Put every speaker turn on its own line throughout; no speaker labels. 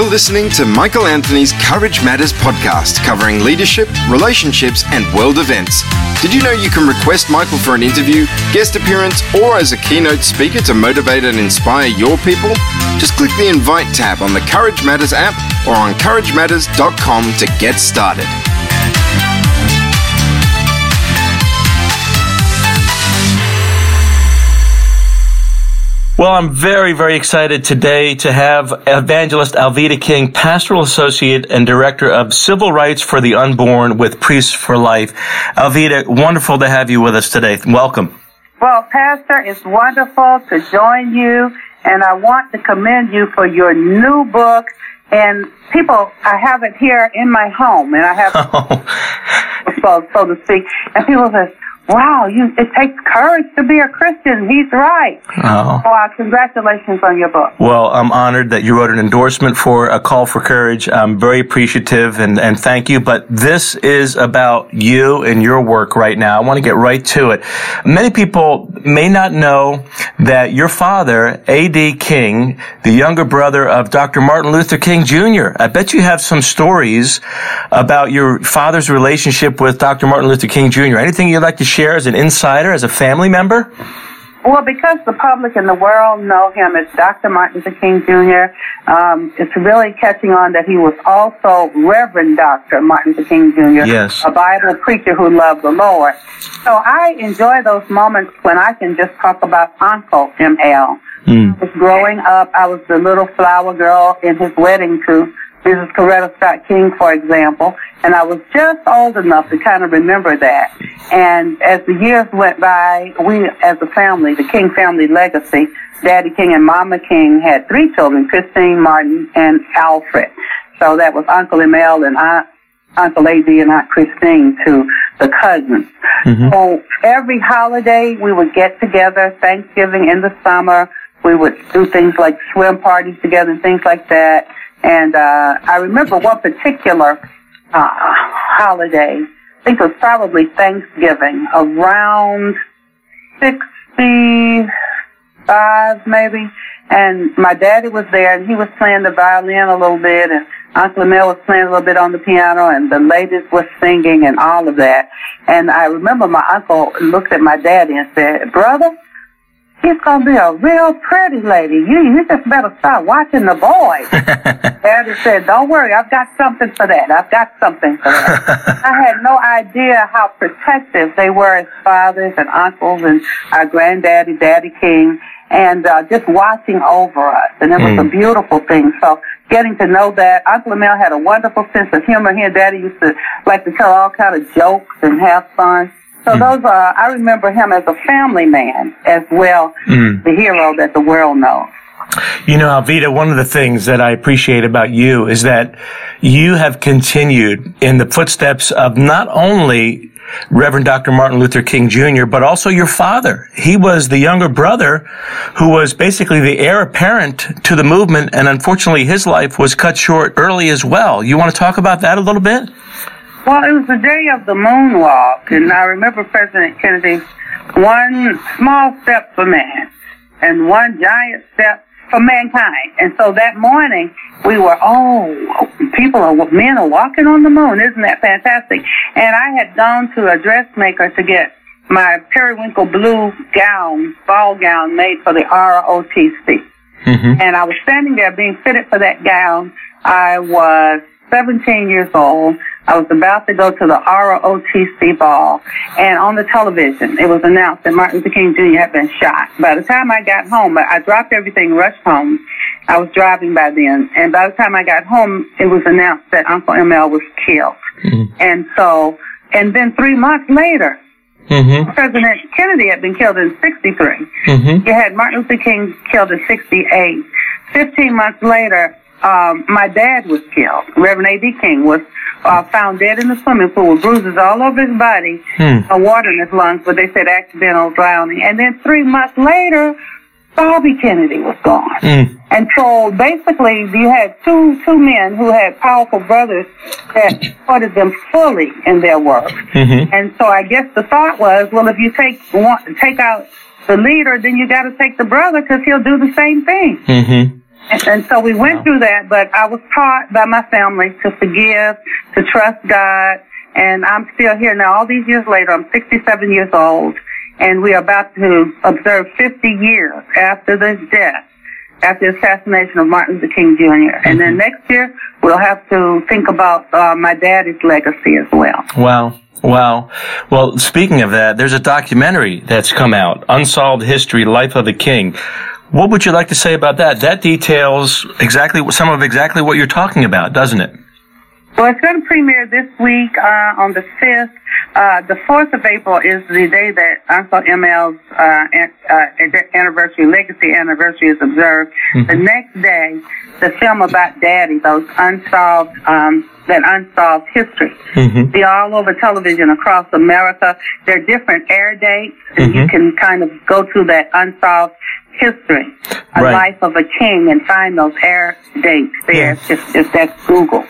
You're listening to Michael Anthony's Courage Matters podcast, covering leadership, relationships, and world events. Did you know you can request Michael for an interview, guest appearance, or as a keynote speaker to motivate and inspire your people? Just click the invite tab on the Courage Matters app or on couragematters.com to get started.
Well, I'm very, very excited today to have evangelist Alveda King, pastoral associate and director of civil rights for the unborn with Priests for Life. Alveda, wonderful to have you with us today. Welcome.
Well, Pastor, it's wonderful to join you, and I want to commend you for your new book. And people, I have it here in my home, and I have, oh. so, so to speak, and people say, wow, you, it takes courage to be a Christian. He's right. Oh. Wow, congratulations on your book.
Well, I'm honored that you wrote an endorsement for A Call for Courage. I'm very appreciative and, and thank you. But this is about you and your work right now. I want to get right to it. Many people may not know that your father, A.D. King, the younger brother of Dr. Martin Luther King Jr., I bet you have some stories about your father's relationship with Dr. Martin Luther King Jr. Anything you'd like to share? Share as an insider, as a family member?
Well, because the public and the world know him as Dr. Martin Luther King Jr., um, it's really catching on that he was also Reverend Dr. Martin Luther King Jr.,
yes.
a Bible preacher who loved the Lord. So I enjoy those moments when I can just talk about Uncle ML. Mm. growing up, I was the little flower girl in his wedding to Mrs. Coretta Scott King, for example, and I was just old enough to kind of remember that. And as the years went by, we as a family, the King family legacy, Daddy King and Mama King had three children, Christine, Martin, and Alfred. So that was Uncle ML and Aunt, Uncle AD and Aunt Christine to the cousins. Mm-hmm. So every holiday we would get together, Thanksgiving in the summer, we would do things like swim parties together and things like that. And uh, I remember one particular uh, holiday. I think it was probably Thanksgiving, around sixty-five, maybe. And my daddy was there, and he was playing the violin a little bit, and Uncle ML was playing a little bit on the piano, and the ladies were singing and all of that. And I remember my uncle looked at my daddy and said, "Brother." She's gonna be a real pretty lady. You you just better start watching the boys. Daddy said, Don't worry, I've got something for that. I've got something for that. I had no idea how protective they were as fathers and uncles and our granddaddy, Daddy King, and uh, just watching over us. And it was mm. a beautiful thing. So getting to know that. Uncle ML had a wonderful sense of humor. He and Daddy used to like to tell all kind of jokes and have fun. So mm. those are, I remember him as a family man as well, mm. the hero that the world knows.
You know, Alveda, one of the things that I appreciate about you is that you have continued in the footsteps of not only Reverend Dr. Martin Luther King Jr., but also your father. He was the younger brother who was basically the heir apparent to the movement, and unfortunately his life was cut short early as well. You want to talk about that a little bit?
Well, it was the day of the moonwalk, and I remember President Kennedy, one small step for man and one giant step for mankind. And so that morning, we were, oh, people are, men are walking on the moon. Isn't that fantastic? And I had gone to a dressmaker to get my periwinkle blue gown, ball gown made for the ROTC. Mm-hmm. And I was standing there being fitted for that gown. I was 17 years old. I was about to go to the ROTC ball, and on the television, it was announced that Martin Luther King Jr. had been shot. By the time I got home, I dropped everything, rushed home. I was driving by then, and by the time I got home, it was announced that Uncle ML was killed. Mm-hmm. And so, and then three months later, Mm-hmm. President Kennedy had been killed in 63. Mm-hmm. You had Martin Luther King killed in 68. 15 months later, um, my dad was killed. Reverend A.D. King was uh, found dead in the swimming pool with bruises all over his body, hmm. uh, water in his lungs, but they said accidental drowning. And then three months later, Bobby Kennedy was gone. Hmm. And so basically you had two, two men who had powerful brothers that supported them fully in their work. Mm-hmm. And so I guess the thought was, well, if you take one, take out the leader, then you got to take the brother because he'll do the same thing. Mm-hmm. And, and so we went wow. through that, but I was taught by my family to forgive, to trust God, and I'm still here now. All these years later, I'm 67 years old, and we are about to observe 50 years after the death, after the assassination of Martin Luther King Jr. Mm-hmm. And then mm-hmm. next year, we'll have to think about uh, my daddy's legacy as well.
Wow. Wow. Well, speaking of that, there's a documentary that's come out, Unsolved History, Life of the King. What would you like to say about that? That details exactly some of exactly what you're talking about, doesn't it?
Well, it's going to premiere this week uh, on the 5th. Uh, the 4th of April is the day that Uncle ML's uh, uh, anniversary, legacy anniversary is observed. Mm-hmm. The next day, the film about Daddy, those unsolved, um, that unsolved history. Mm-hmm. Be all over television across America. There are different air dates, and mm-hmm. you can kind of go to that unsolved history, a right. life of a king, and find those air dates there. Yeah. If, if that's Google,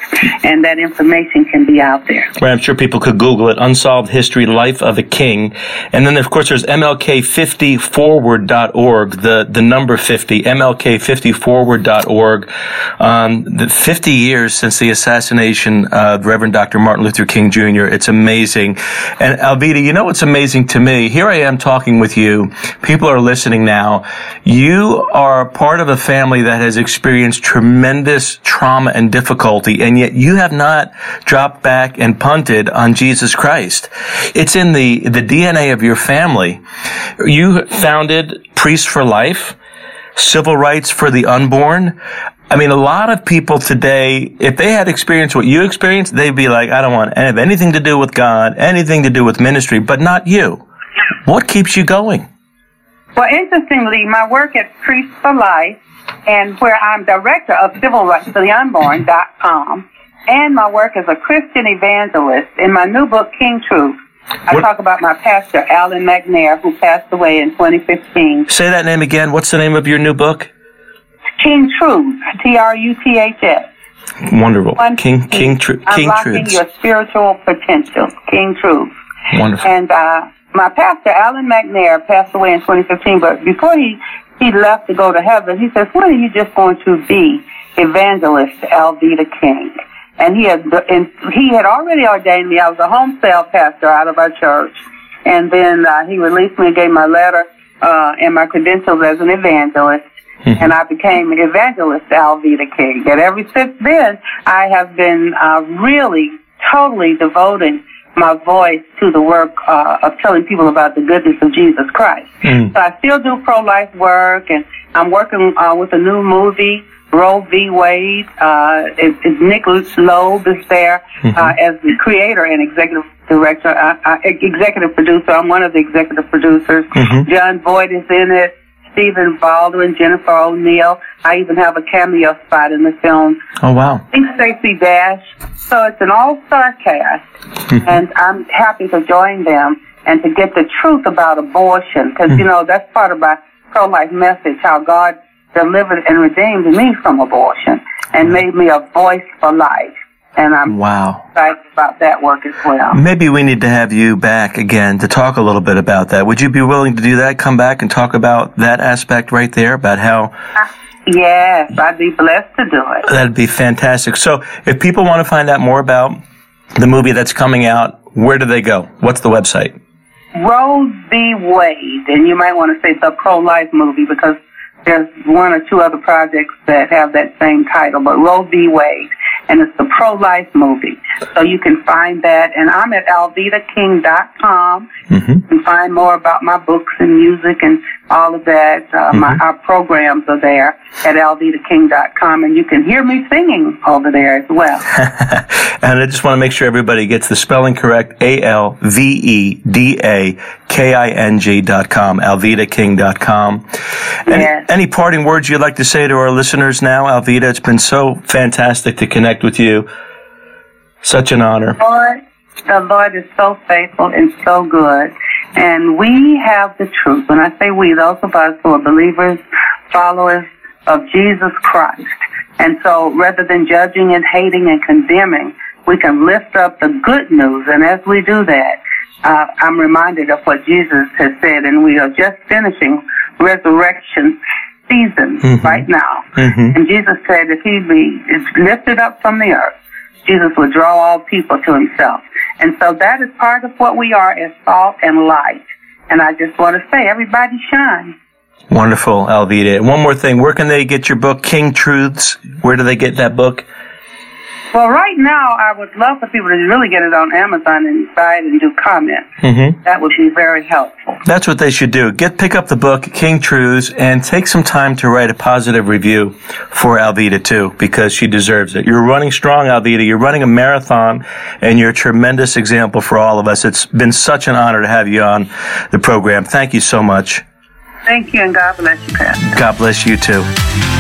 and that information can be out there.
Right, I'm sure people could Google it. Unsolved History, Life of a King, and then of course there's MLK50forward.org. The the number 50, MLK50forward.org. Um, the 50 years since the assassination of Reverend Dr. Martin Luther King Jr. It's amazing. And Alveda, you know what's amazing to me? Here I am talking with you. People are listening now you are part of a family that has experienced tremendous trauma and difficulty, and yet you have not dropped back and punted on Jesus Christ. It's in the, the DNA of your family. You founded Priests for Life, Civil Rights for the Unborn. I mean, a lot of people today, if they had experienced what you experienced, they'd be like, I don't want anything to do with God, anything to do with ministry, but not you. What keeps you going?
Well, interestingly, my work at Priests for Life and where I'm director of Civil Rights for the Unborn.com and my work as a Christian evangelist in my new book, King Truth. I what? talk about my pastor, Alan McNair, who passed away in 2015.
Say that name again. What's the name of your new book?
King Truth, T-R-U-T-H-S.
Wonderful. One King, King, Truth. King
Unlocking your spiritual potential. King Truth.
Wonderful.
And, uh, my pastor, Alan McNair, passed away in 2015, but before he, he left to go to heaven, he said, when are you just going to be evangelist Alveda King? And he had, and he had already ordained me. I was a home cell pastor out of our church. And then uh, he released me and gave my letter uh, and my credentials as an evangelist. Mm-hmm. And I became an evangelist Alveda King. And ever since then, I have been uh, really totally devoting my voice to the work uh, of telling people about the goodness of Jesus Christ. Mm. So I still do pro-life work, and I'm working uh, with a new movie, Roe v. Wade. Uh, it, it's Nick Loeb is there mm-hmm. uh, as the creator and executive director, uh, uh, executive producer. I'm one of the executive producers. Mm-hmm. Jon Voight is in it. Stephen Baldwin, Jennifer O'Neill. I even have a cameo spot in the film.
Oh wow!
I think Stacey Dash. So it's an all-star cast, and I'm happy to join them and to get the truth about abortion because you hmm. know that's part of my pro-life message. How God delivered and redeemed me from abortion and made me a voice for life. And I'm
wow.
excited about that work as well.
Maybe we need to have you back again to talk a little bit about that. Would you be willing to do that? Come back and talk about that aspect right there about how.
Uh, yes, I'd be blessed to do it.
That'd be fantastic. So if people want to find out more about the movie that's coming out, where do they go? What's the website?
Roe v. Wade, and you might want to say the pro-life movie because there's one or two other projects that have that same title, but Roe v. Wade and it's the pro-life movie. So you can find that, and I'm at alvedaking.com. Mm-hmm. You can find more about my books and music and all of that. Uh, mm-hmm. my, our programs are there at alvedaking.com, and you can hear me singing over there as well.
and I just want to make sure everybody gets the spelling correct. A-L-V-E-D-A-K-I-N-G dot com, alvedaking.com. Any, yes. any parting words you'd like to say to our listeners now, Alveda? It's been so fantastic to connect connect with you. Such an honor.
Lord, the Lord is so faithful and so good. And we have the truth. When I say we, those of us who are believers, followers of Jesus Christ. And so rather than judging and hating and condemning, we can lift up the good news. And as we do that, uh, I'm reminded of what Jesus has said, and we are just finishing Resurrection season
Mhm.
right now.
Mhm.
And Jesus said if he be is lifted up from the earth, Jesus would draw all people to himself. And so that is part of what we are as salt and light. And I just want to say, everybody shine.
Wonderful, Alveda. One more thing. Where can they get your book, King Truths? Where do they get that book?
Well, right now, I would love for people to really get it on Amazon and buy it and do comments.
Mm-hmm.
That would be very helpful.
That's what they should do. Get pick up the book King Truths and take some time to write a positive review for Alveda too, because she deserves it. You're running strong, Alveda. You're running a marathon, and you're a tremendous example for all of us. It's been such an honor to have you on the program. Thank you so much.
Thank you, and God bless you, Pastor.
God bless you too.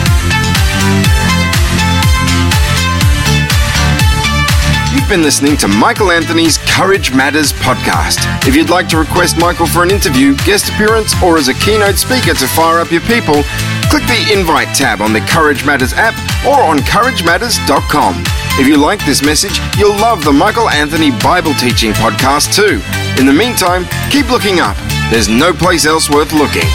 Been listening to Michael Anthony's Courage Matters podcast. If you'd like to request Michael for an interview, guest appearance, or as a keynote speaker to fire up your people, click the invite tab on the Courage Matters app or on couragematters.com. If you like this message, you'll love the Michael Anthony Bible Teaching podcast too. In the meantime, keep looking up. There's no place else worth looking.